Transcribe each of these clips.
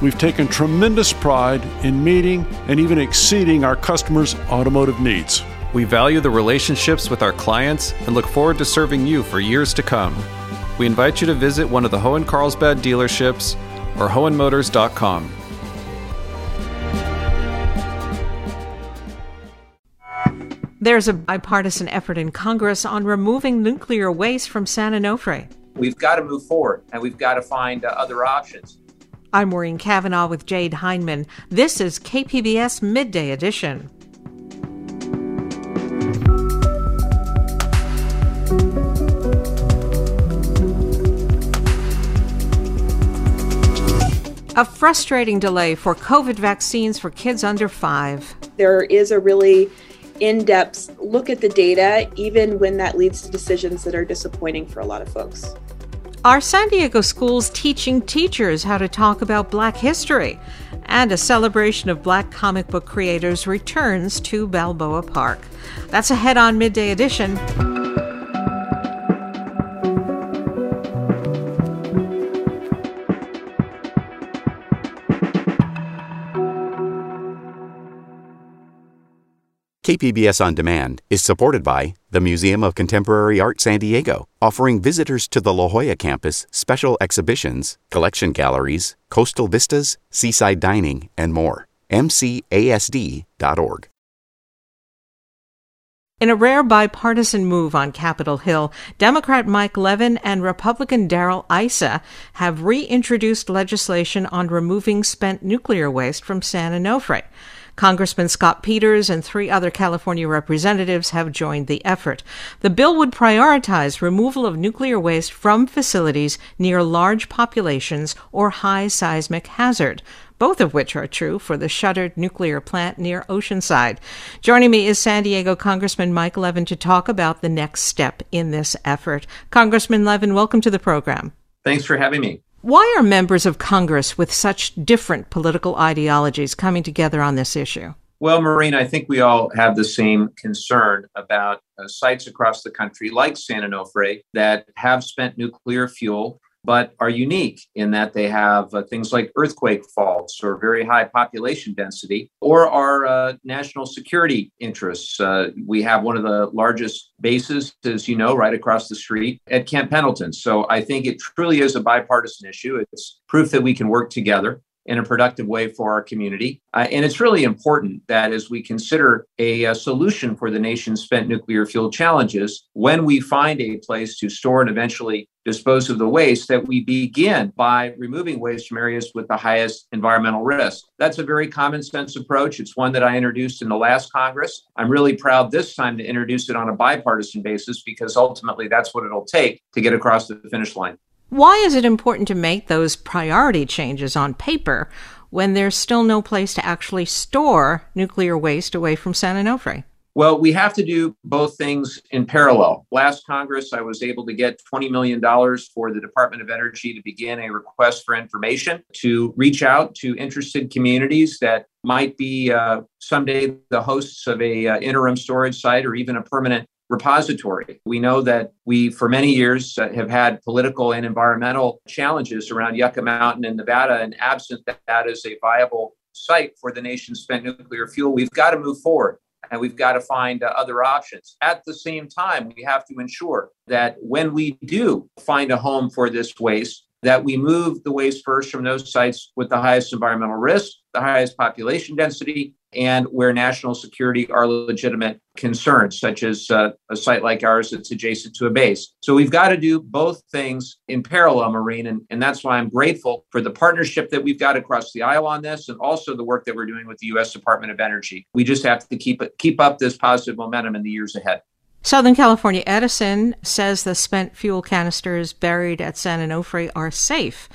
we've taken tremendous pride in meeting and even exceeding our customers' automotive needs. We value the relationships with our clients and look forward to serving you for years to come. We invite you to visit one of the Hoehn Carlsbad dealerships or hoehnmotors.com. There's a bipartisan effort in Congress on removing nuclear waste from San Onofre. We've got to move forward and we've got to find uh, other options. I'm Maureen Cavanaugh with Jade Hindman. This is KPBS Midday Edition. A frustrating delay for COVID vaccines for kids under five. There is a really in depth look at the data, even when that leads to decisions that are disappointing for a lot of folks. Are San Diego schools teaching teachers how to talk about Black history? And a celebration of Black comic book creators returns to Balboa Park. That's ahead on Midday Edition. KPBS On Demand is supported by the Museum of Contemporary Art San Diego, offering visitors to the La Jolla campus special exhibitions, collection galleries, coastal vistas, seaside dining, and more. MCASD.org. In a rare bipartisan move on Capitol Hill, Democrat Mike Levin and Republican Darrell Issa have reintroduced legislation on removing spent nuclear waste from San Onofre. Congressman Scott Peters and three other California representatives have joined the effort. The bill would prioritize removal of nuclear waste from facilities near large populations or high seismic hazard both of which are true for the shuttered nuclear plant near Oceanside. Joining me is San Diego Congressman Mike Levin to talk about the next step in this effort. Congressman Levin, welcome to the program. Thanks for having me. Why are members of Congress with such different political ideologies coming together on this issue? Well, Maureen, I think we all have the same concern about uh, sites across the country like San Onofre that have spent nuclear fuel but are unique in that they have uh, things like earthquake faults or very high population density, or are uh, national security interests. Uh, we have one of the largest bases, as you know, right across the street at Camp Pendleton. So I think it truly is a bipartisan issue. It's proof that we can work together in a productive way for our community. Uh, and it's really important that as we consider a, a, solution for the nation's spent nuclear fuel challenges, when we find a place to store and eventually dispose of the waste, that we begin by removing waste from areas with the highest environmental risk. That's a very common sense approach. It's one that I introduced in the last Congress. I'm really proud this time to introduce it on a bipartisan basis because ultimately that's what it'll take to get across the finish line. Why is it important to make those priority changes on paper when there's still no place to actually store nuclear waste away from San Onofre? Well, we have to do both things in parallel. Last Congress, I was able to get $20 million for the Department of Energy to begin a request for information to reach out to interested communities that might be uh, someday the hosts of a uh, interim storage site or even a permanent repository. We know that we, for many years, uh, have had political and environmental challenges around Yucca Mountain in Nevada, and absent that, is a viable site for the nation's spent nuclear fuel, we've got to move forward and we've got to find uh, other options. At the same time, we have to ensure that when we do find a home for this waste, that we move the waste first from those sites with the highest environmental risk, the highest population density, and where national security are legitimate concerns, such as uh, a site like ours that's adjacent to a base. So we've got to do both things in parallel, Maureen, and, and that's why I'm grateful for the partnership that we've got across the aisle on this, and also the work that we're doing with the U.S. Department of Energy. We just have to keep keep up this positive momentum in the years ahead. Southern California Edison says the spent fuel canisters buried at San Onofre are safe.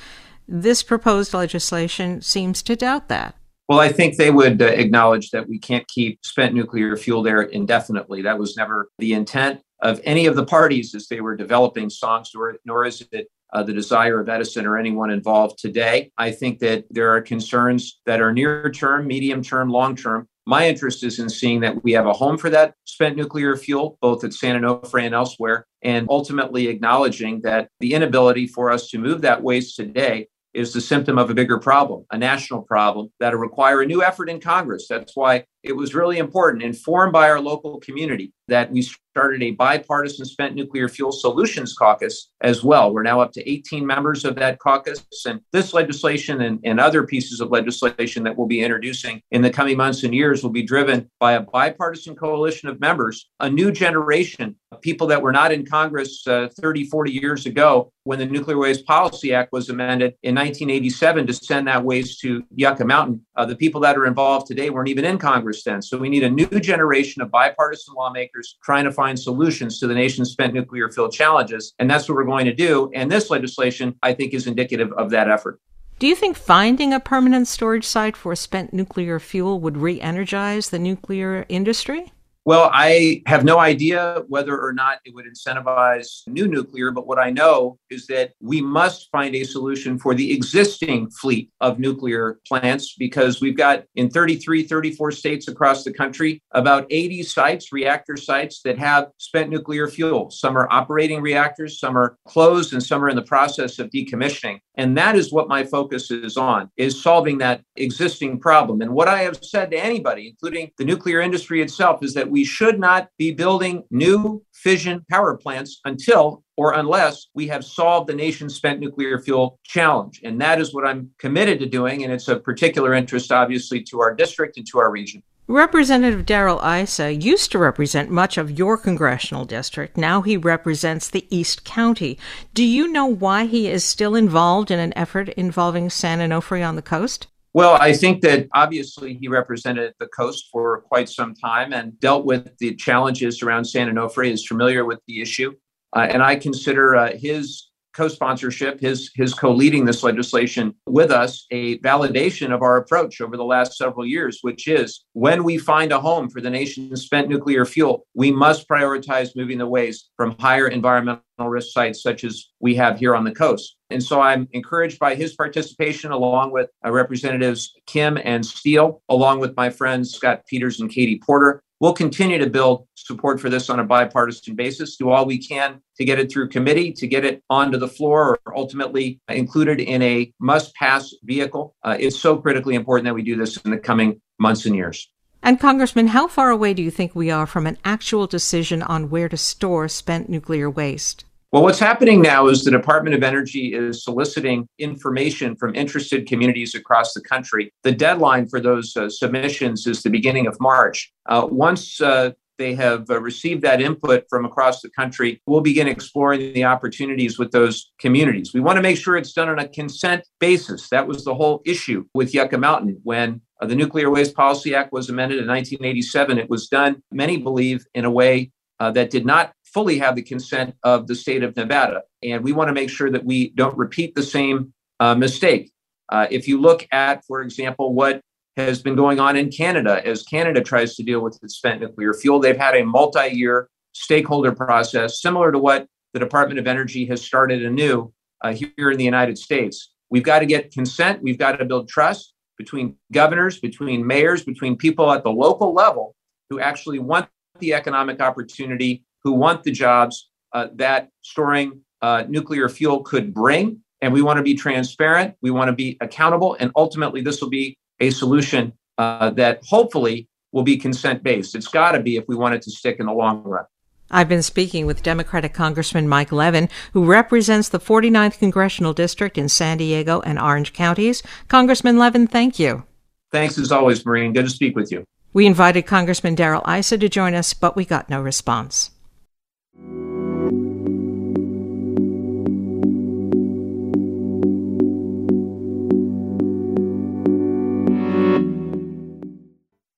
This proposed legislation seems to doubt that. Well, I think they would uh, acknowledge that we can't keep spent nuclear fuel there indefinitely. That was never the intent of any of the parties as they were developing SONGS, nor, nor is it uh, the desire of Edison or anyone involved today. I think that there are concerns that are near term, medium term, long term. My interest is in seeing that we have a home for that spent nuclear fuel, both at San Onofre and elsewhere, and ultimately acknowledging that the inability for us to move that waste today is the symptom of a bigger problem, a national problem that'll require a new effort in Congress. That's why it was really important, informed by our local community, that we started a bipartisan spent nuclear fuel solutions caucus as well. We're now up to 18 members of that caucus. And this legislation and, and other pieces of legislation that we'll be introducing in the coming months and years will be driven by a bipartisan coalition of members, a new generation of people that were not in Congress uh, 30, 40 years ago when the Nuclear Waste Policy Act was amended in 1987 to send that waste to Yucca Mountain. Uh, the people that are involved today weren't even in Congress So we need a new generation of bipartisan lawmakers trying to find solutions to the nation's spent nuclear fuel challenges. And that's what we're going to do. And this legislation, I think, is indicative of that effort. Do you think finding a permanent storage site for spent nuclear fuel would re energize the nuclear industry? Well, I have no idea whether or not it would incentivize new nuclear, but what I know is that we must find a solution for the existing fleet of nuclear plants because we've got in 33, 34 states across the country about 80 sites, reactor sites that have spent nuclear fuel. Some are operating reactors, some are closed, and some are in the process of decommissioning. And that is what my focus is on, is solving that existing problem. And what I have said to anybody, including the nuclear industry itself, is that we should not be building new fission power plants until or unless we have solved the nation's spent nuclear fuel challenge. And that is what I'm committed to doing. And it's of particular interest, obviously, to our district and to our region. Representative Darrell Issa used to represent much of your congressional district. Now he represents the East County. Do you know why he is still involved in an effort involving San Onofre on the coast? Well, I think that obviously he represented the coast for quite some time and dealt with the challenges around San Onofre, is familiar with the issue. Uh, and I consider uh, his co-sponsorship, his his co-leading this legislation with us, a validation of our approach over the last several years, which is when we find a home for the nation's spent nuclear fuel, we must prioritize moving the waste from higher environmental risk sites such as we have here on the coast. And so I'm encouraged by his participation along with uh, Representatives Kim and Steele, along with my friends Scott Peters and Katie Porter. We'll continue to build support for this on a bipartisan basis, do all we can to get it through committee, to get it onto the floor, or ultimately included in a must pass vehicle. Uh, it's so critically important that we do this in the coming months and years. And, Congressman, how far away do you think we are from an actual decision on where to store spent nuclear waste? Well, what's happening now is the Department of Energy is soliciting information from interested communities across the country. The deadline for those uh, submissions is the beginning of March. Uh, once uh, they have uh, received that input from across the country, we'll begin exploring the opportunities with those communities. We want to make sure it's done on a consent basis. That was the whole issue with Yucca Mountain when uh, the Nuclear Waste Policy Act was amended in 1987. It was done, many believe, in a way uh, that did not fully have the consent of the state of Nevada. And we want to make sure that we don't repeat the same uh, mistake. Uh, if you look at, for example, what has been going on in Canada as Canada tries to deal with its spent nuclear fuel, they've had a multi year stakeholder process similar to what the Department of Energy has started anew uh, here in the United States. We've got to get consent, we've got to build trust between governors, between mayors, between people at the local level who actually want the economic opportunity who want the jobs uh, that storing uh, nuclear fuel could bring. And we want to be transparent, we want to be accountable, and ultimately, this will be a solution uh, that hopefully will be consent based. It's got to be if we want it to stick in the long run. I've been speaking with Democratic Congressman Mike Levin, who represents the 49th Congressional District in San Diego and Orange counties. Congressman Levin, thank you. Thanks as always, Maureen. Good to speak with you. We invited Congressman Darrell Issa to join us, but we got no response.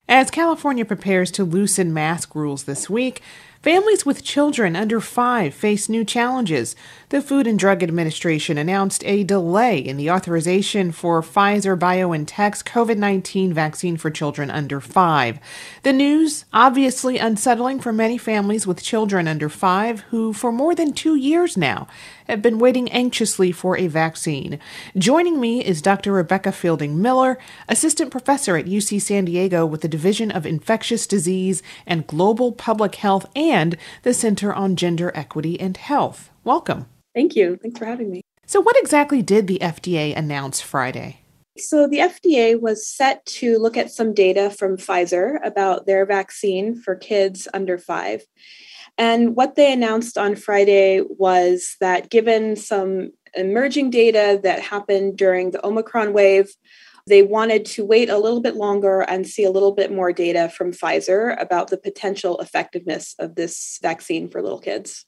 As California prepares to loosen mask rules this week, Families with children under five face new challenges. The Food and Drug Administration announced a delay in the authorization for Pfizer BioNTech's COVID 19 vaccine for children under five. The news, obviously unsettling for many families with children under five who, for more than two years now, have been waiting anxiously for a vaccine. Joining me is Dr. Rebecca Fielding Miller, assistant professor at UC San Diego with the Division of Infectious Disease and Global Public Health and the Center on Gender Equity and Health. Welcome. Thank you. Thanks for having me. So, what exactly did the FDA announce Friday? So, the FDA was set to look at some data from Pfizer about their vaccine for kids under five. And what they announced on Friday was that given some emerging data that happened during the Omicron wave, they wanted to wait a little bit longer and see a little bit more data from Pfizer about the potential effectiveness of this vaccine for little kids.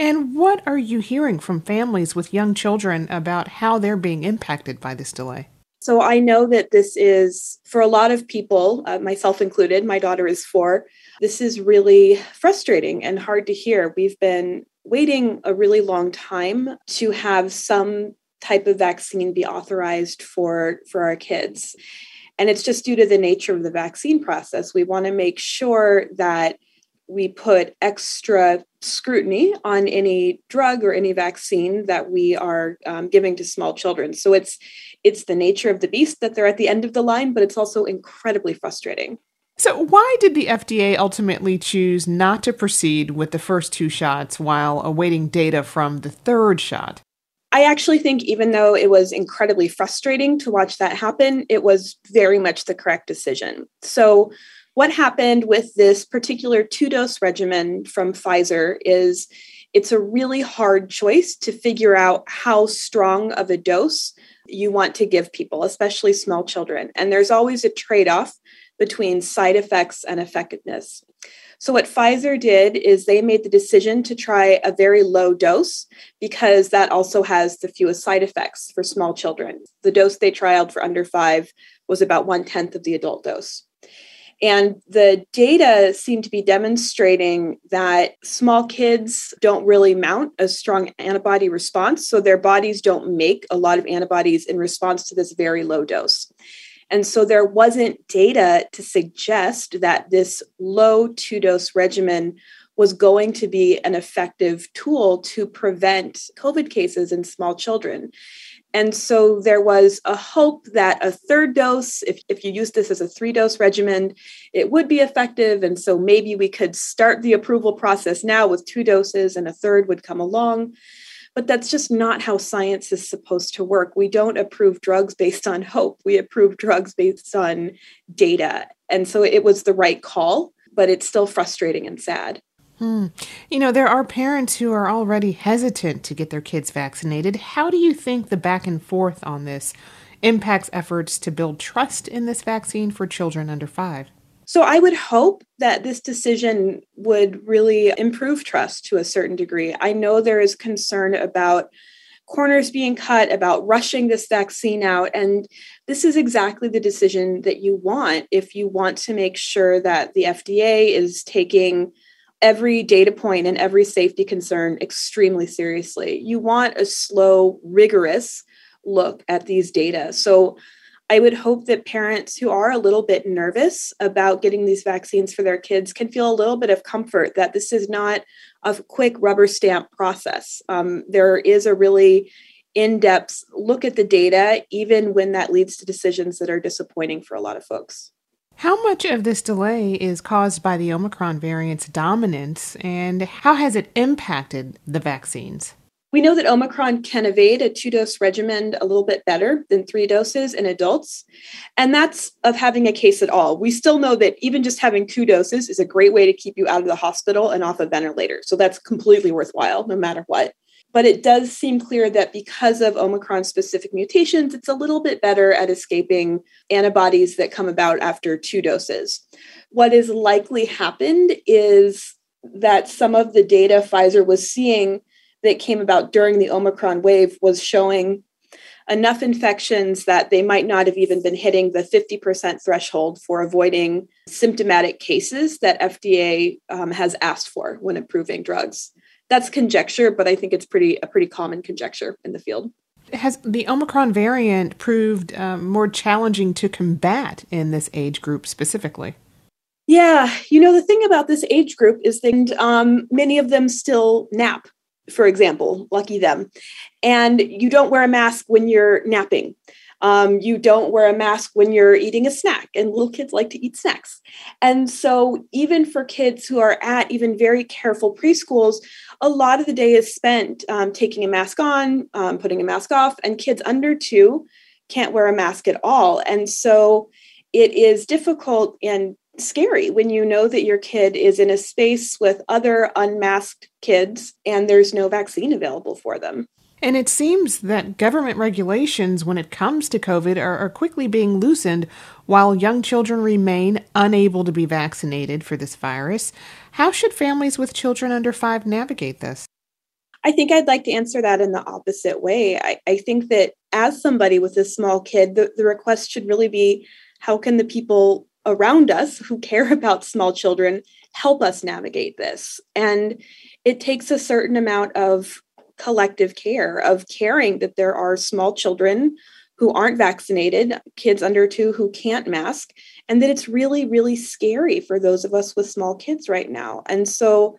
And what are you hearing from families with young children about how they're being impacted by this delay? So I know that this is, for a lot of people, uh, myself included, my daughter is four, this is really frustrating and hard to hear. We've been waiting a really long time to have some type of vaccine be authorized for, for our kids. And it's just due to the nature of the vaccine process. We want to make sure that we put extra scrutiny on any drug or any vaccine that we are um, giving to small children. So it's it's the nature of the beast that they're at the end of the line, but it's also incredibly frustrating. So, why did the FDA ultimately choose not to proceed with the first two shots while awaiting data from the third shot? I actually think, even though it was incredibly frustrating to watch that happen, it was very much the correct decision. So, what happened with this particular two dose regimen from Pfizer is it's a really hard choice to figure out how strong of a dose you want to give people, especially small children. And there's always a trade off between side effects and effectiveness. So, what Pfizer did is they made the decision to try a very low dose because that also has the fewest side effects for small children. The dose they trialed for under five was about one tenth of the adult dose. And the data seem to be demonstrating that small kids don't really mount a strong antibody response. So their bodies don't make a lot of antibodies in response to this very low dose. And so there wasn't data to suggest that this low two dose regimen was going to be an effective tool to prevent COVID cases in small children. And so there was a hope that a third dose, if, if you use this as a three dose regimen, it would be effective. And so maybe we could start the approval process now with two doses and a third would come along. But that's just not how science is supposed to work. We don't approve drugs based on hope, we approve drugs based on data. And so it was the right call, but it's still frustrating and sad. Hmm. You know, there are parents who are already hesitant to get their kids vaccinated. How do you think the back and forth on this impacts efforts to build trust in this vaccine for children under five? So I would hope that this decision would really improve trust to a certain degree. I know there is concern about corners being cut, about rushing this vaccine out. And this is exactly the decision that you want if you want to make sure that the FDA is taking every data point and every safety concern extremely seriously. You want a slow, rigorous look at these data. So I would hope that parents who are a little bit nervous about getting these vaccines for their kids can feel a little bit of comfort that this is not a quick rubber stamp process. Um, there is a really in depth look at the data, even when that leads to decisions that are disappointing for a lot of folks. How much of this delay is caused by the Omicron variant's dominance, and how has it impacted the vaccines? We know that Omicron can evade a two dose regimen a little bit better than three doses in adults. And that's of having a case at all. We still know that even just having two doses is a great way to keep you out of the hospital and off a ventilator. So that's completely worthwhile, no matter what. But it does seem clear that because of Omicron specific mutations, it's a little bit better at escaping antibodies that come about after two doses. What has likely happened is that some of the data Pfizer was seeing that came about during the Omicron wave was showing enough infections that they might not have even been hitting the 50% threshold for avoiding symptomatic cases that FDA um, has asked for when approving drugs. That's conjecture, but I think it's pretty a pretty common conjecture in the field. Has the Omicron variant proved um, more challenging to combat in this age group specifically? Yeah, you know the thing about this age group is that um, many of them still nap for example, lucky them. And you don't wear a mask when you're napping. Um, you don't wear a mask when you're eating a snack, and little kids like to eat snacks. And so, even for kids who are at even very careful preschools, a lot of the day is spent um, taking a mask on, um, putting a mask off, and kids under two can't wear a mask at all. And so, it is difficult and scary when you know that your kid is in a space with other unmasked kids and there's no vaccine available for them. And it seems that government regulations when it comes to COVID are, are, quickly being loosened while young children remain unable to be vaccinated for this virus. How should families with children under five navigate this? I think I'd like to answer that in the opposite way. I, I think that as somebody with a small kid, the, the request should really be how can the people around us who care about small children help us navigate this. And it takes a certain amount of collective care, of caring that there are small children who aren't vaccinated, kids under two who can't mask, and that it's really, really scary for those of us with small kids right now. And so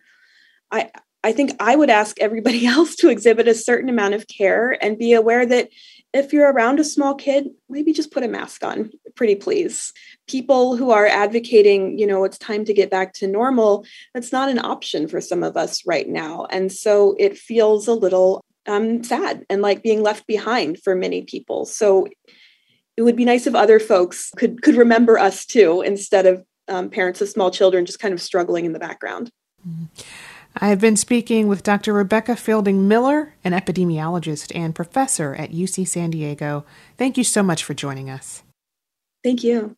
I, I think I would ask everybody else to exhibit a certain amount of care and be aware that if you're around a small kid, maybe just put a mask on, pretty please. People who are advocating, you know, it's time to get back to normal, that's not an option for some of us right now. And so it feels a little um, sad and like being left behind for many people. So it would be nice if other folks could could remember us too, instead of um, parents of small children just kind of struggling in the background. Mm-hmm. I have been speaking with Dr. Rebecca Fielding Miller, an epidemiologist and professor at UC San Diego. Thank you so much for joining us. Thank you.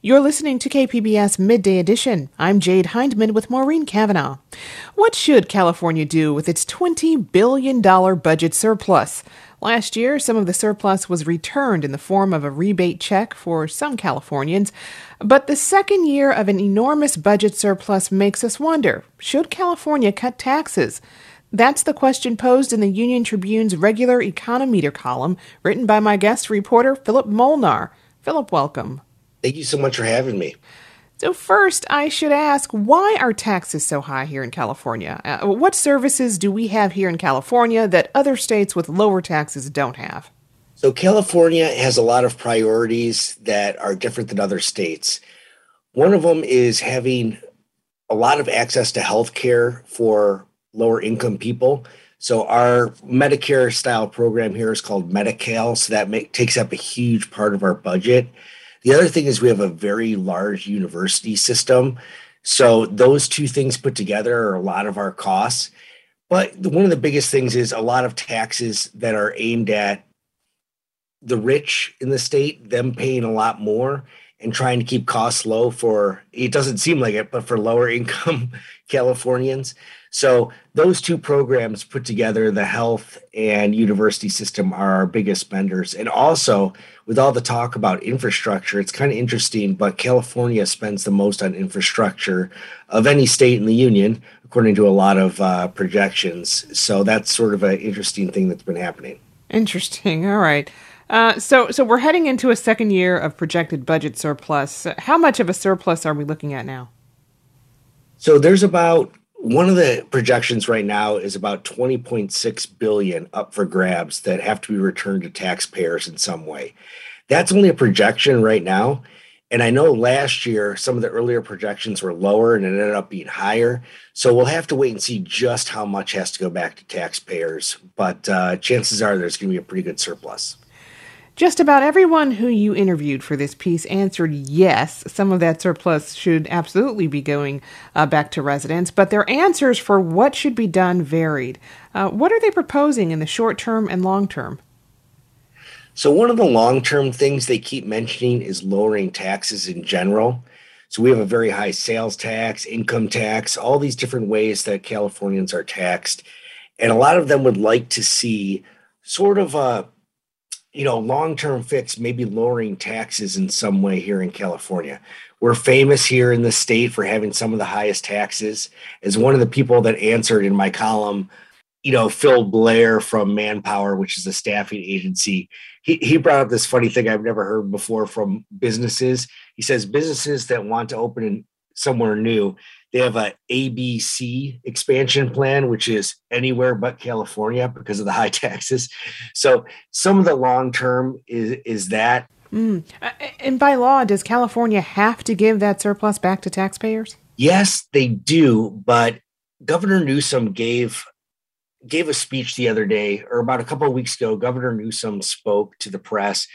You're listening to KPBS Midday Edition. I'm Jade Hindman with Maureen Cavanaugh. What should California do with its $20 billion budget surplus? Last year, some of the surplus was returned in the form of a rebate check for some Californians. But the second year of an enormous budget surplus makes us wonder should California cut taxes? That's the question posed in the Union Tribune's regular Econometer column, written by my guest reporter, Philip Molnar. Philip, welcome. Thank you so much for having me. So, first, I should ask why are taxes so high here in California? Uh, what services do we have here in California that other states with lower taxes don't have? So, California has a lot of priorities that are different than other states. One of them is having a lot of access to health care for lower income people. So our Medicare style program here is called Medi-Cal. So that make, takes up a huge part of our budget. The other thing is we have a very large university system. So those two things put together are a lot of our costs. But one of the biggest things is a lot of taxes that are aimed at the rich in the state, them paying a lot more and trying to keep costs low for it doesn't seem like it, but for lower income Californians. So those two programs put together, the health and university system are our biggest spenders. And also with all the talk about infrastructure, it's kind of interesting, but California spends the most on infrastructure of any state in the union, according to a lot of uh, projections. So that's sort of an interesting thing that's been happening. Interesting. All right. Uh, so, so we're heading into a second year of projected budget surplus. How much of a surplus are we looking at now? So there's about one of the projections right now is about 20.6 billion up for grabs that have to be returned to taxpayers in some way. That's only a projection right now. And I know last year some of the earlier projections were lower and it ended up being higher. So we'll have to wait and see just how much has to go back to taxpayers. But uh, chances are there's going to be a pretty good surplus. Just about everyone who you interviewed for this piece answered yes. Some of that surplus should absolutely be going uh, back to residents, but their answers for what should be done varied. Uh, what are they proposing in the short term and long term? So, one of the long term things they keep mentioning is lowering taxes in general. So, we have a very high sales tax, income tax, all these different ways that Californians are taxed. And a lot of them would like to see sort of a you know, long term fix, maybe lowering taxes in some way here in California. We're famous here in the state for having some of the highest taxes. As one of the people that answered in my column, you know, Phil Blair from Manpower, which is a staffing agency, he, he brought up this funny thing I've never heard before from businesses. He says businesses that want to open in somewhere new, they have a ABC expansion plan, which is anywhere but California because of the high taxes. So some of the long term is is that. Mm. And by law, does California have to give that surplus back to taxpayers? Yes, they do. But Governor Newsom gave gave a speech the other day, or about a couple of weeks ago. Governor Newsom spoke to the press,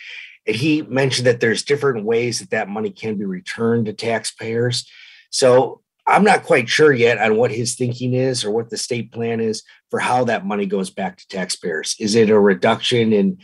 and he mentioned that there's different ways that that money can be returned to taxpayers. So I'm not quite sure yet on what his thinking is or what the state plan is for how that money goes back to taxpayers. Is it a reduction in,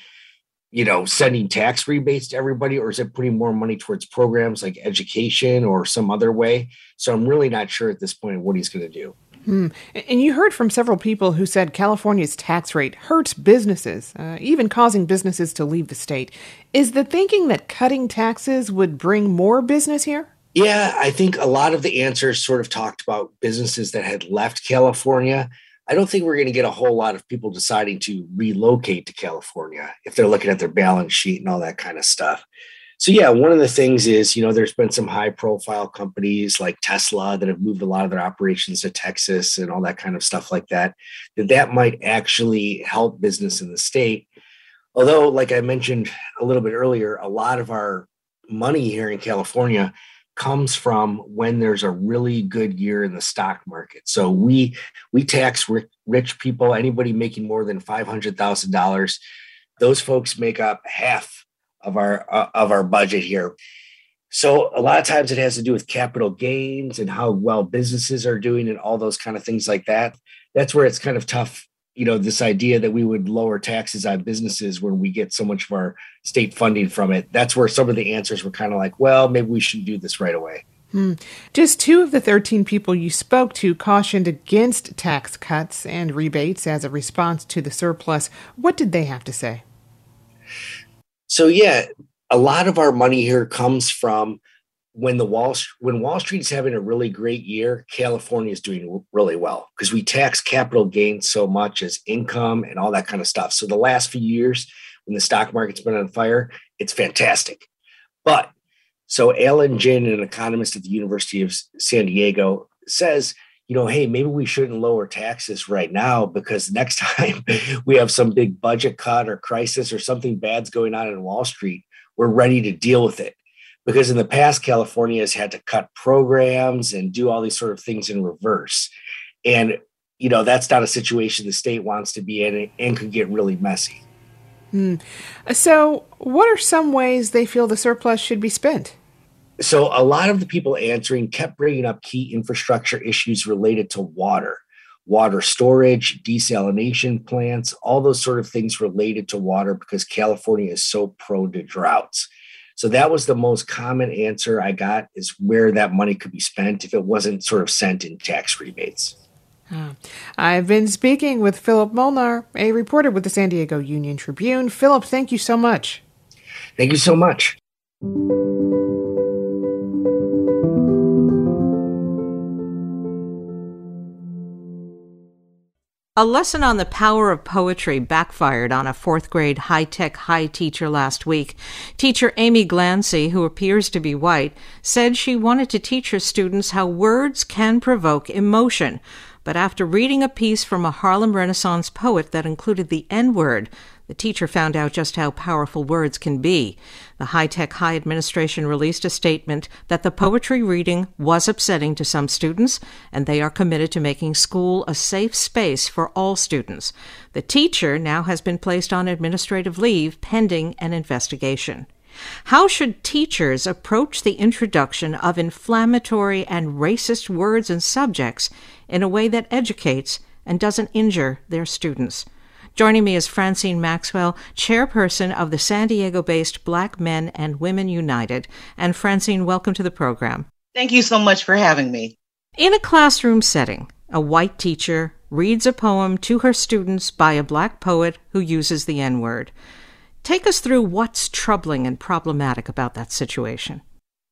you know, sending tax rebates to everybody, or is it putting more money towards programs like education or some other way? So I'm really not sure at this point what he's going to do. Hmm. And you heard from several people who said California's tax rate hurts businesses, uh, even causing businesses to leave the state. Is the thinking that cutting taxes would bring more business here? Yeah, I think a lot of the answers sort of talked about businesses that had left California. I don't think we're going to get a whole lot of people deciding to relocate to California if they're looking at their balance sheet and all that kind of stuff. So, yeah, one of the things is, you know, there's been some high profile companies like Tesla that have moved a lot of their operations to Texas and all that kind of stuff like that, that that might actually help business in the state. Although, like I mentioned a little bit earlier, a lot of our money here in California comes from when there's a really good year in the stock market. So we we tax rich people, anybody making more than five hundred thousand dollars. Those folks make up half of our uh, of our budget here. So a lot of times it has to do with capital gains and how well businesses are doing and all those kind of things like that. That's where it's kind of tough you know this idea that we would lower taxes on businesses when we get so much of our state funding from it that's where some of the answers were kind of like well maybe we should do this right away. Hmm. just two of the 13 people you spoke to cautioned against tax cuts and rebates as a response to the surplus. What did they have to say? So yeah a lot of our money here comes from when the wall when Wall Street's having a really great year, California is doing really well because we tax capital gains so much as income and all that kind of stuff. So the last few years, when the stock market's been on fire, it's fantastic. But so Alan Gin, an economist at the University of San Diego, says, you know, hey, maybe we shouldn't lower taxes right now because next time we have some big budget cut or crisis or something bad's going on in Wall Street, we're ready to deal with it because in the past california has had to cut programs and do all these sort of things in reverse. And you know that's not a situation the state wants to be in and could get really messy. Hmm. so what are some ways they feel the surplus should be spent? So a lot of the people answering kept bringing up key infrastructure issues related to water water storage desalination plants all those sort of things related to water because california is so prone to droughts so that was the most common answer I got is where that money could be spent if it wasn't sort of sent in tax rebates. I've been speaking with Philip Molnar, a reporter with the San Diego Union Tribune. Philip, thank you so much. Thank you so much. A lesson on the power of poetry backfired on a fourth grade High Tech High teacher last week. Teacher Amy Glancy, who appears to be white, said she wanted to teach her students how words can provoke emotion. But after reading a piece from a Harlem Renaissance poet that included the N word, the teacher found out just how powerful words can be. The High Tech High administration released a statement that the poetry reading was upsetting to some students, and they are committed to making school a safe space for all students. The teacher now has been placed on administrative leave pending an investigation. How should teachers approach the introduction of inflammatory and racist words and subjects in a way that educates and doesn't injure their students? Joining me is Francine Maxwell, chairperson of the San Diego based Black Men and Women United. And Francine, welcome to the program. Thank you so much for having me. In a classroom setting, a white teacher reads a poem to her students by a black poet who uses the N word. Take us through what's troubling and problematic about that situation.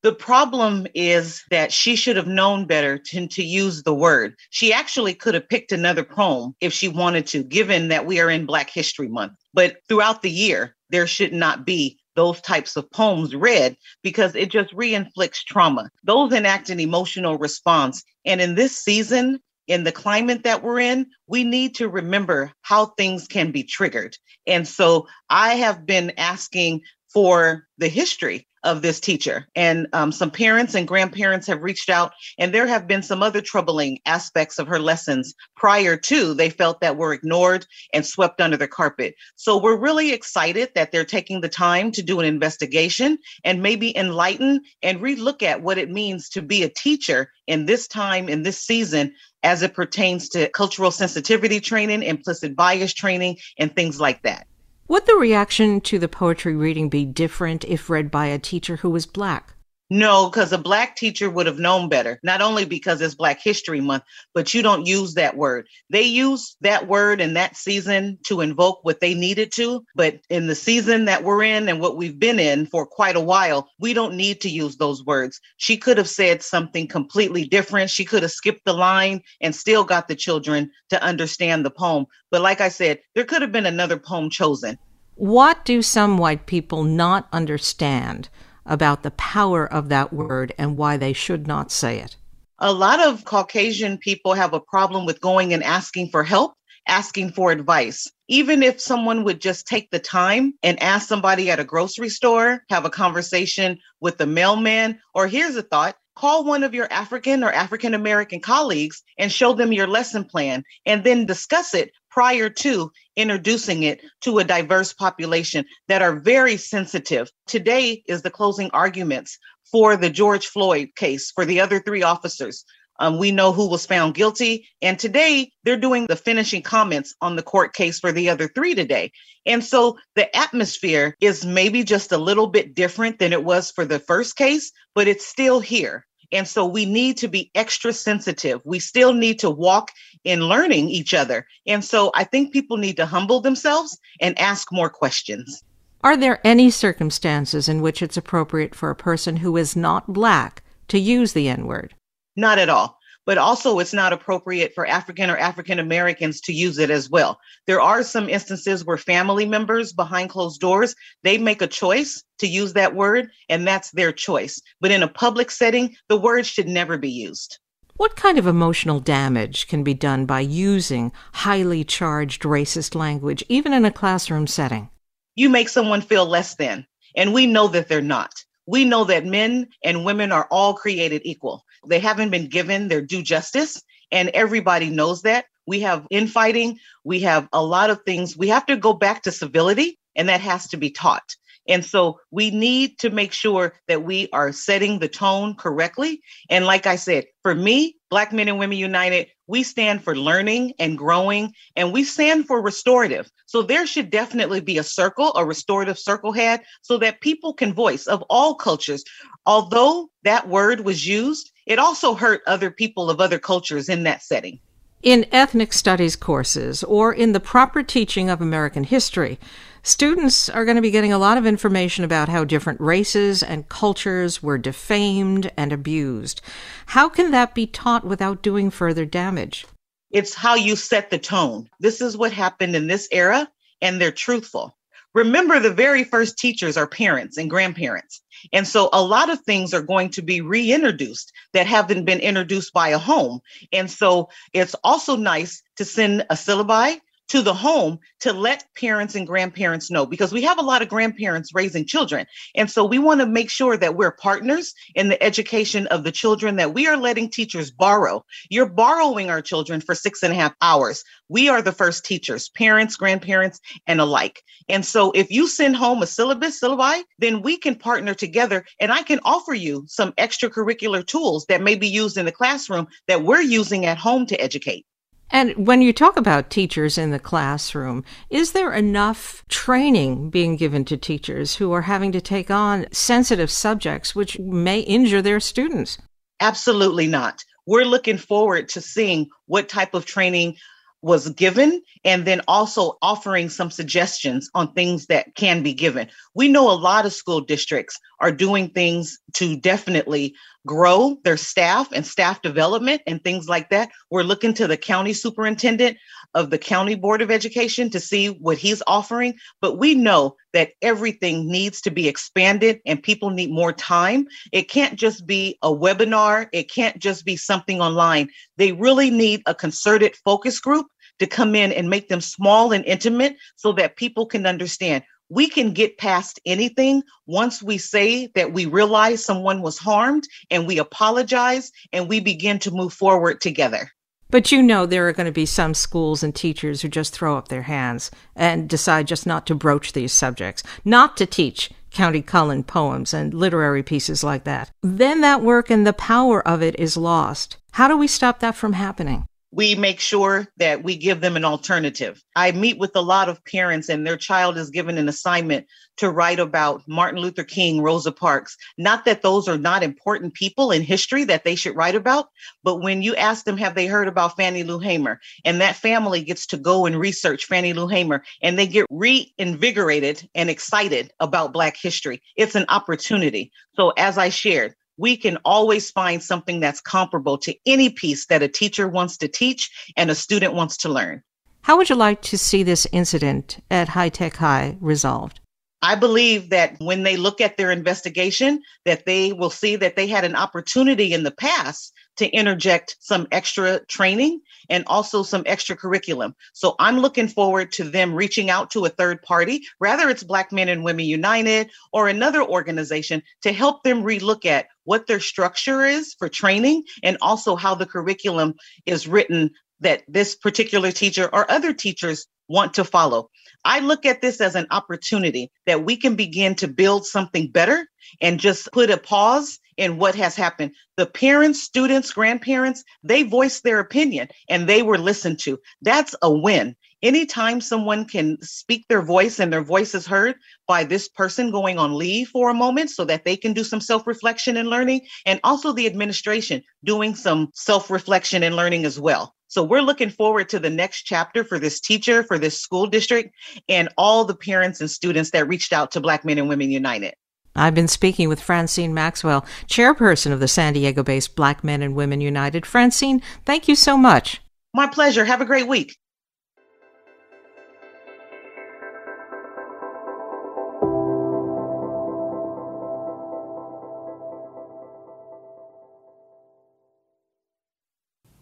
The problem is that she should have known better to, to use the word. She actually could have picked another poem if she wanted to, given that we are in Black History Month. But throughout the year, there should not be those types of poems read because it just reinflicts trauma. Those enact an emotional response. And in this season, in the climate that we're in, we need to remember how things can be triggered. And so I have been asking for the history of this teacher. And um, some parents and grandparents have reached out, and there have been some other troubling aspects of her lessons prior to they felt that were ignored and swept under the carpet. So we're really excited that they're taking the time to do an investigation and maybe enlighten and relook at what it means to be a teacher in this time, in this season, as it pertains to cultural sensitivity training, implicit bias training, and things like that. Would the reaction to the poetry reading be different if read by a teacher who was black? No, because a black teacher would have known better, not only because it's Black History Month, but you don't use that word. They use that word in that season to invoke what they needed to. But in the season that we're in and what we've been in for quite a while, we don't need to use those words. She could have said something completely different. She could have skipped the line and still got the children to understand the poem. But like I said, there could have been another poem chosen. What do some white people not understand? About the power of that word and why they should not say it? A lot of Caucasian people have a problem with going and asking for help, asking for advice. Even if someone would just take the time and ask somebody at a grocery store, have a conversation with the mailman, or here's a thought call one of your African or African American colleagues and show them your lesson plan and then discuss it prior to introducing it to a diverse population that are very sensitive. Today is the closing arguments for the George Floyd case for the other three officers. Um, we know who was found guilty. And today they're doing the finishing comments on the court case for the other three today. And so the atmosphere is maybe just a little bit different than it was for the first case, but it's still here. And so we need to be extra sensitive. We still need to walk in learning each other. And so I think people need to humble themselves and ask more questions. Are there any circumstances in which it's appropriate for a person who is not Black to use the N word? Not at all but also it's not appropriate for African or African Americans to use it as well. There are some instances where family members behind closed doors, they make a choice to use that word and that's their choice. But in a public setting, the word should never be used. What kind of emotional damage can be done by using highly charged racist language, even in a classroom setting? You make someone feel less than, and we know that they're not we know that men and women are all created equal. They haven't been given their due justice, and everybody knows that. We have infighting, we have a lot of things. We have to go back to civility, and that has to be taught. And so we need to make sure that we are setting the tone correctly. And like I said, for me, Black Men and Women United, we stand for learning and growing, and we stand for restorative. So there should definitely be a circle, a restorative circle had, so that people can voice of all cultures. Although that word was used, it also hurt other people of other cultures in that setting. In ethnic studies courses or in the proper teaching of American history, students are going to be getting a lot of information about how different races and cultures were defamed and abused. How can that be taught without doing further damage? It's how you set the tone. This is what happened in this era, and they're truthful. Remember, the very first teachers are parents and grandparents. And so a lot of things are going to be reintroduced that haven't been introduced by a home. And so it's also nice to send a syllabi to the home to let parents and grandparents know because we have a lot of grandparents raising children. And so we want to make sure that we're partners in the education of the children that we are letting teachers borrow. You're borrowing our children for six and a half hours. We are the first teachers, parents, grandparents, and alike. And so if you send home a syllabus, syllabi, then we can partner together and I can offer you some extracurricular tools that may be used in the classroom that we're using at home to educate. And when you talk about teachers in the classroom, is there enough training being given to teachers who are having to take on sensitive subjects which may injure their students? Absolutely not. We're looking forward to seeing what type of training was given and then also offering some suggestions on things that can be given. We know a lot of school districts are doing things to definitely grow their staff and staff development and things like that. We're looking to the county superintendent of the county board of education to see what he's offering, but we know that everything needs to be expanded and people need more time. It can't just be a webinar, it can't just be something online. They really need a concerted focus group to come in and make them small and intimate so that people can understand we can get past anything once we say that we realize someone was harmed and we apologize and we begin to move forward together. But you know, there are going to be some schools and teachers who just throw up their hands and decide just not to broach these subjects, not to teach Countee Cullen poems and literary pieces like that. Then that work and the power of it is lost. How do we stop that from happening? We make sure that we give them an alternative. I meet with a lot of parents, and their child is given an assignment to write about Martin Luther King, Rosa Parks. Not that those are not important people in history that they should write about, but when you ask them, have they heard about Fannie Lou Hamer? And that family gets to go and research Fannie Lou Hamer, and they get reinvigorated and excited about Black history. It's an opportunity. So, as I shared, we can always find something that's comparable to any piece that a teacher wants to teach and a student wants to learn. How would you like to see this incident at High Tech High resolved? I believe that when they look at their investigation, that they will see that they had an opportunity in the past to interject some extra training and also some extra curriculum. So I'm looking forward to them reaching out to a third party, rather it's Black Men and Women United or another organization to help them relook at what their structure is for training and also how the curriculum is written that this particular teacher or other teachers want to follow. I look at this as an opportunity that we can begin to build something better and just put a pause in what has happened. The parents, students, grandparents, they voiced their opinion and they were listened to. That's a win. Anytime someone can speak their voice and their voice is heard by this person going on leave for a moment so that they can do some self reflection and learning, and also the administration doing some self reflection and learning as well. So we're looking forward to the next chapter for this teacher, for this school district, and all the parents and students that reached out to Black Men and Women United. I've been speaking with Francine Maxwell, chairperson of the San Diego based Black Men and Women United. Francine, thank you so much. My pleasure. Have a great week.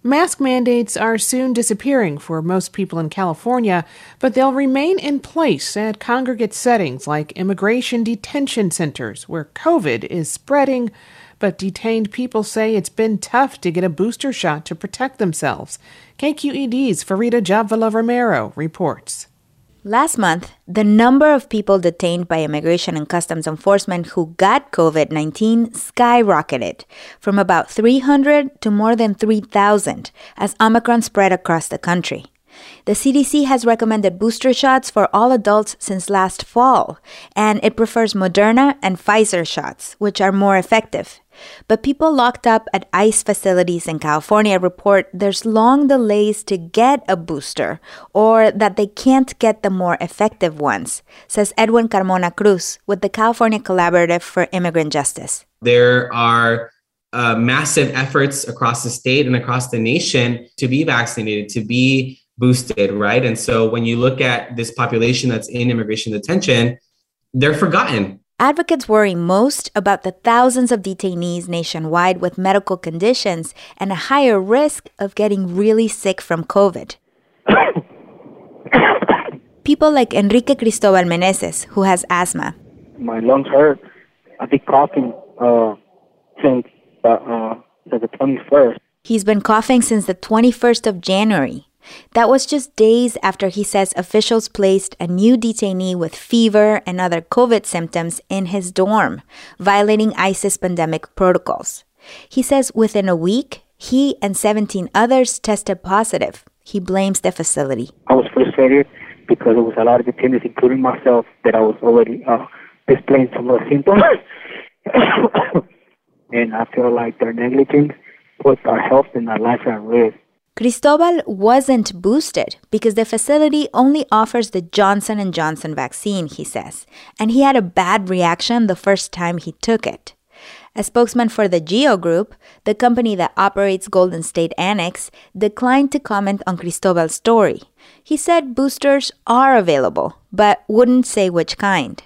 Mask mandates are soon disappearing for most people in California, but they'll remain in place at congregate settings like immigration detention centers where COVID is spreading. But detained people say it's been tough to get a booster shot to protect themselves. KQED's Farida Jhabvala Romero reports. Last month, the number of people detained by Immigration and Customs Enforcement who got COVID 19 skyrocketed from about 300 to more than 3,000 as Omicron spread across the country. The CDC has recommended booster shots for all adults since last fall, and it prefers Moderna and Pfizer shots, which are more effective. But people locked up at ICE facilities in California report there's long delays to get a booster or that they can't get the more effective ones, says Edwin Carmona Cruz with the California Collaborative for Immigrant Justice. There are uh, massive efforts across the state and across the nation to be vaccinated, to be boosted, right? And so when you look at this population that's in immigration detention, they're forgotten. Advocates worry most about the thousands of detainees nationwide with medical conditions and a higher risk of getting really sick from COVID. People like Enrique Cristobal Meneses, who has asthma. My lungs hurt. I've been coughing uh, since, uh, uh, since the 21st. He's been coughing since the 21st of January. That was just days after he says officials placed a new detainee with fever and other COVID symptoms in his dorm, violating ICE's pandemic protocols. He says within a week, he and 17 others tested positive. He blames the facility. I was frustrated because there was a lot of detainees, including myself, that I was already uh, displaying some of the symptoms. and I feel like their negligence puts our health and our life at risk. Cristobal wasn't boosted because the facility only offers the Johnson & Johnson vaccine, he says, and he had a bad reaction the first time he took it. A spokesman for the Geo Group, the company that operates Golden State Annex, declined to comment on Cristobal's story. He said boosters are available, but wouldn't say which kind.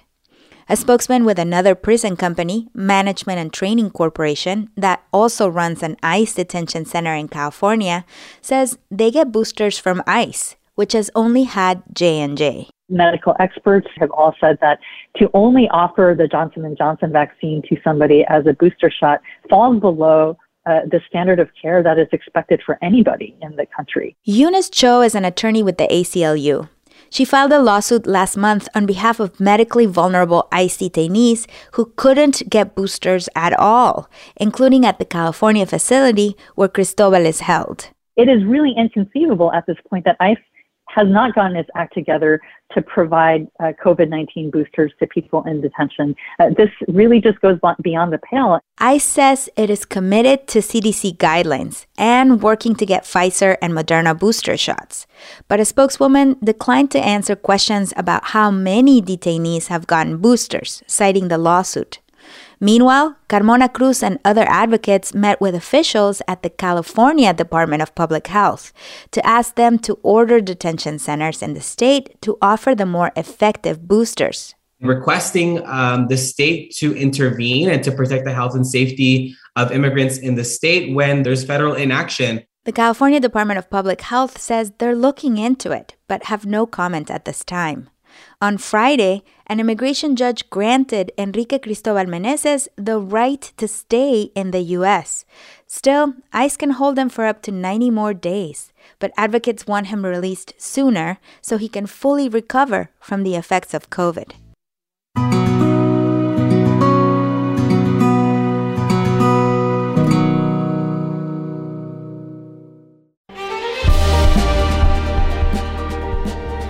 A spokesman with another prison company, Management and Training Corporation, that also runs an ICE detention center in California, says they get boosters from ICE, which has only had J&J. Medical experts have all said that to only offer the Johnson & Johnson vaccine to somebody as a booster shot falls below uh, the standard of care that is expected for anybody in the country. Eunice Cho is an attorney with the ACLU. She filed a lawsuit last month on behalf of medically vulnerable ICE detainees who couldn't get boosters at all, including at the California facility where Cristobal is held. It is really inconceivable at this point that ICE has not gotten its act together to provide uh, COVID 19 boosters to people in detention. Uh, this really just goes beyond the pale. ICE says it is committed to CDC guidelines and working to get Pfizer and Moderna booster shots. But a spokeswoman declined to answer questions about how many detainees have gotten boosters, citing the lawsuit. Meanwhile, Carmona Cruz and other advocates met with officials at the California Department of Public Health to ask them to order detention centers in the state to offer the more effective boosters. Requesting um, the state to intervene and to protect the health and safety of immigrants in the state when there's federal inaction. The California Department of Public Health says they're looking into it, but have no comment at this time. On Friday, an immigration judge granted Enrique Cristobal Meneses the right to stay in the U.S. Still, ICE can hold him for up to 90 more days, but advocates want him released sooner so he can fully recover from the effects of COVID.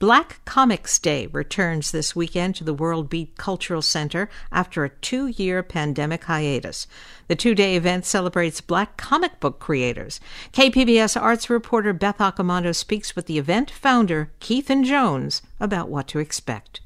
Black Comics Day returns this weekend to the World Beat Cultural Center after a two year pandemic hiatus. The two day event celebrates black comic book creators. KPBS arts reporter Beth Accomando speaks with the event founder, Keithan Jones, about what to expect.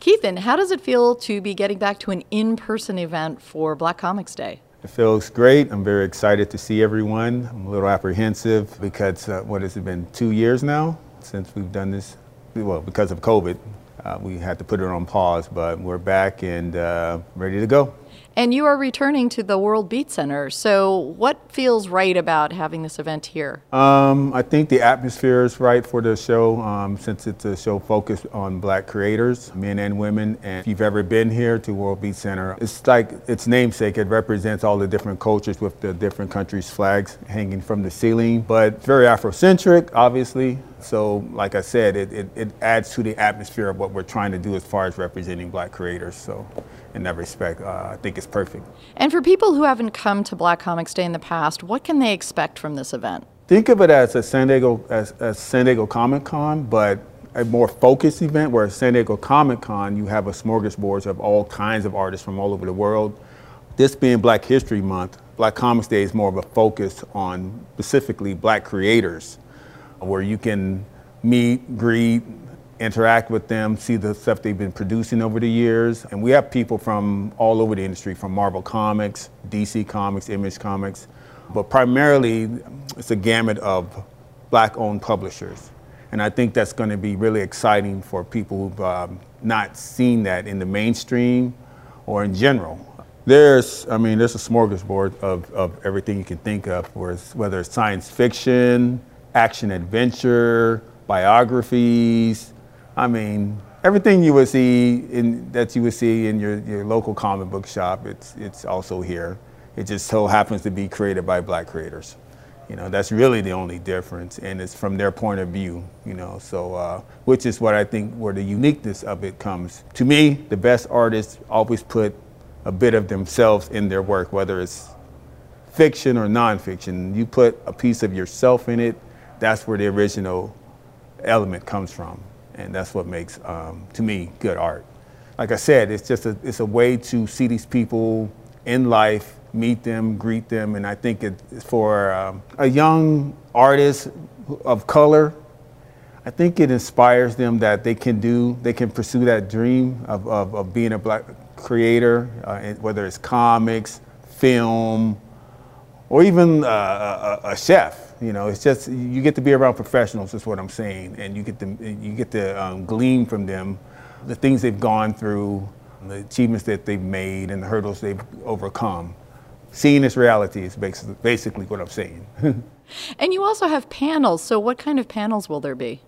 Keithan, how does it feel to be getting back to an in person event for Black Comics Day? It feels great. I'm very excited to see everyone. I'm a little apprehensive because, uh, what has it been, two years now? Since we've done this. Well, because of COVID, uh, we had to put it on pause, but we're back and uh, ready to go. And you are returning to the World Beat Center. So, what feels right about having this event here? Um, I think the atmosphere is right for the show um, since it's a show focused on black creators, men and women. And if you've ever been here to World Beat Center, it's like its namesake. It represents all the different cultures with the different countries' flags hanging from the ceiling, but very Afrocentric, obviously. So, like I said, it, it, it adds to the atmosphere of what we're trying to do as far as representing black creators. So, in that respect, uh, I think it's perfect. And for people who haven't come to Black Comics Day in the past, what can they expect from this event? Think of it as a San Diego as, as San Diego Comic Con, but a more focused event. Where at San Diego Comic Con, you have a smorgasbord of all kinds of artists from all over the world. This being Black History Month, Black Comics Day is more of a focus on specifically Black creators, where you can meet, greet, interact with them, see the stuff they've been producing over the years. And we have people from all over the industry, from Marvel Comics, DC Comics, Image Comics, but primarily it's a gamut of black owned publishers. And I think that's going to be really exciting for people who've um, not seen that in the mainstream or in general. There's, I mean, there's a smorgasbord of, of everything you can think of, whether it's science fiction, action adventure, biographies, I mean, everything you would see in, that you would see in your, your local comic book shop, it's, it's also here. It just so happens to be created by black creators. You know, that's really the only difference, and it's from their point of view, you know, so, uh, which is what I think where the uniqueness of it comes. To me, the best artists always put a bit of themselves in their work, whether it's fiction or nonfiction. You put a piece of yourself in it, that's where the original element comes from and that's what makes, um, to me, good art. Like I said, it's just a, it's a way to see these people in life, meet them, greet them, and I think it, for um, a young artist of color, I think it inspires them that they can do, they can pursue that dream of, of, of being a black creator, uh, whether it's comics, film, or even uh, a, a, chef. You know, it's just you get to be around professionals. Is what I'm saying, and you get to you get to um, glean from them the things they've gone through, the achievements that they've made, and the hurdles they've overcome. Seeing this reality is basically, basically what I'm saying. and you also have panels. So, what kind of panels will there be?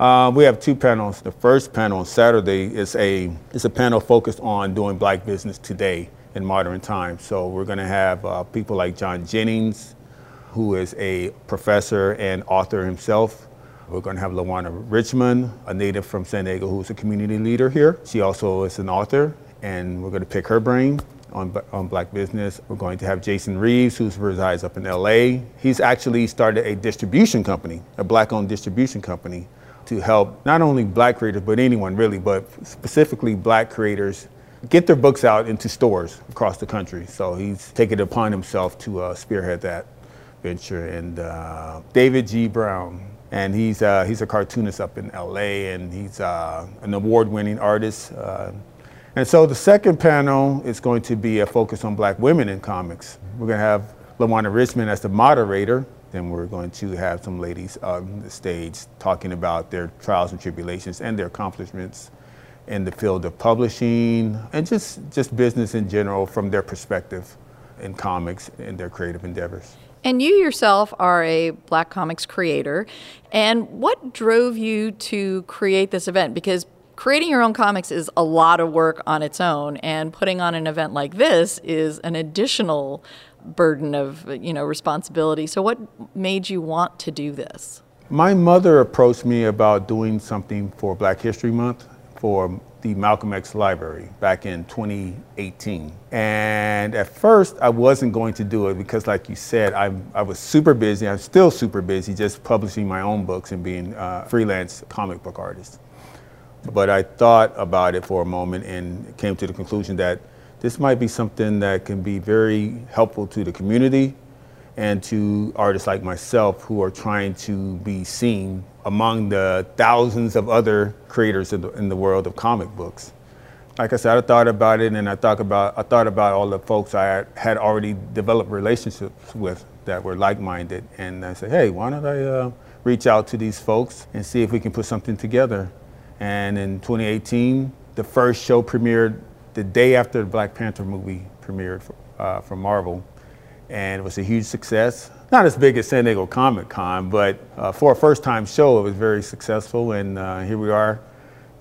Uh, we have two panels. The first panel on Saturday is a is a panel focused on doing black business today in modern times. So we're going to have uh, people like John Jennings, who is a professor and author himself. We're going to have Lawana Richmond, a native from San Diego, who's a community leader here. She also is an author, and we're going to pick her brain on, on black business. We're going to have Jason Reeves, who resides up in LA. He's actually started a distribution company, a black owned distribution company, to help not only black creators, but anyone really, but specifically black creators get their books out into stores across the country. So he's taken it upon himself to uh, spearhead that venture. And uh, David G. Brown, and he's uh, he's a cartoonist up in LA, and he's uh, an award-winning artist. Uh, and so the second panel is going to be a focus on black women in comics. We're going to have LaWanda Richmond as the moderator. Then we're going to have some ladies on the stage talking about their trials and tribulations and their accomplishments in the field of publishing and just, just business in general from their perspective in comics and their creative endeavors. And you yourself are a Black Comics creator. And what drove you to create this event? Because creating your own comics is a lot of work on its own, and putting on an event like this is an additional burden of you know responsibility. So, what made you want to do this? My mother approached me about doing something for Black History Month, for the Malcolm X Library back in 2018. And at first, I wasn't going to do it because, like you said, I, I was super busy. I'm still super busy just publishing my own books and being a freelance comic book artist. But I thought about it for a moment and came to the conclusion that this might be something that can be very helpful to the community and to artists like myself who are trying to be seen among the thousands of other creators in the, in the world of comic books. Like I said, I thought about it and I thought about, I thought about all the folks I had already developed relationships with that were like-minded. And I said, hey, why don't I uh, reach out to these folks and see if we can put something together. And in 2018, the first show premiered the day after the Black Panther movie premiered for, uh, for Marvel, and it was a huge success. Not as big as San Diego Comic Con, but uh, for a first time show, it was very successful, and uh, here we are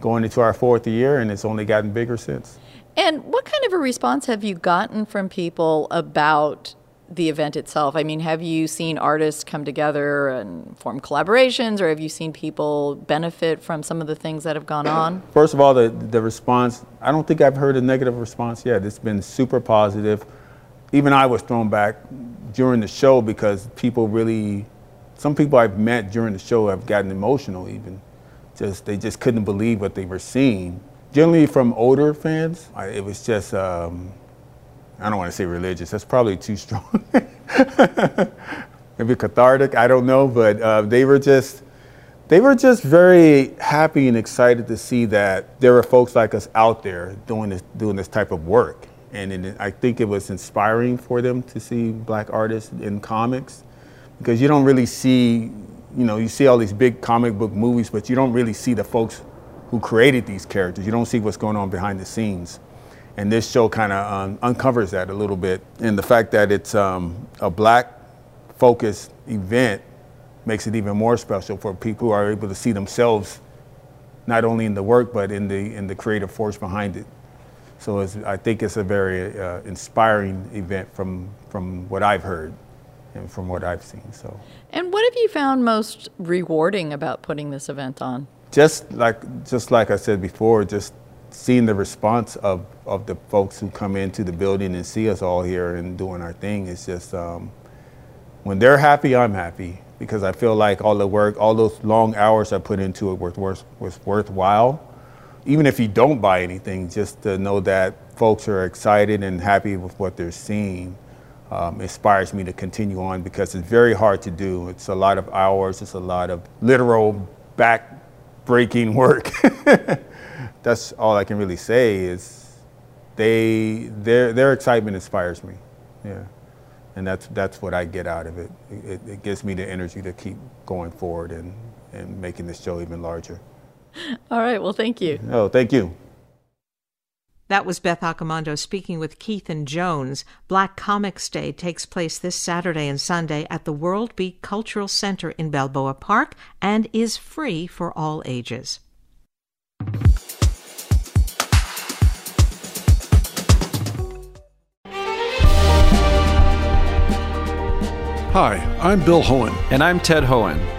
going into our fourth year, and it's only gotten bigger since. And what kind of a response have you gotten from people about the event itself? I mean, have you seen artists come together and form collaborations, or have you seen people benefit from some of the things that have gone on? First of all, the, the response, I don't think I've heard a negative response yet. It's been super positive. Even I was thrown back during the show because people really, some people I've met during the show have gotten emotional even. Just, they just couldn't believe what they were seeing. Generally from older fans, it was just, um, I don't want to say religious. That's probably too strong. Maybe cathartic. I don't know, but uh, they were just they were just very happy and excited to see that there were folks like us out there doing this doing this type of work. And it, I think it was inspiring for them to see black artists in comics because you don't really see, you know, you see all these big comic book movies, but you don't really see the folks who created these characters. You don't see what's going on behind the scenes. And this show kind of um, uncovers that a little bit. And the fact that it's um, a black focused event makes it even more special for people who are able to see themselves not only in the work but in the in the creative force behind it. So I think it's a very uh, inspiring event from from what I've heard and from what I've seen. So. And what have you found most rewarding about putting this event on? Just like just like I said before, just seeing the response of, of the folks who come into the building and see us all here and doing our thing is just um, when they're happy, I'm happy because I feel like all the work, all those long hours I put into it was, worth, was worthwhile. Even if you don't buy anything, just to know that folks are excited and happy with what they're seeing um, inspires me to continue on because it's very hard to do. It's a lot of hours, it's a lot of literal back breaking work. that's all I can really say is they their their excitement inspires me. Yeah. And that's that's what I get out of it. It, it gives me the energy to keep going forward and, and making this show even larger. All right. Well, thank you. Oh, thank you. That was Beth Accomando speaking with Keithan Jones. Black Comics Day takes place this Saturday and Sunday at the World Beat Cultural Center in Balboa Park and is free for all ages. Hi, I'm Bill Hoehn. And I'm Ted Hoehn.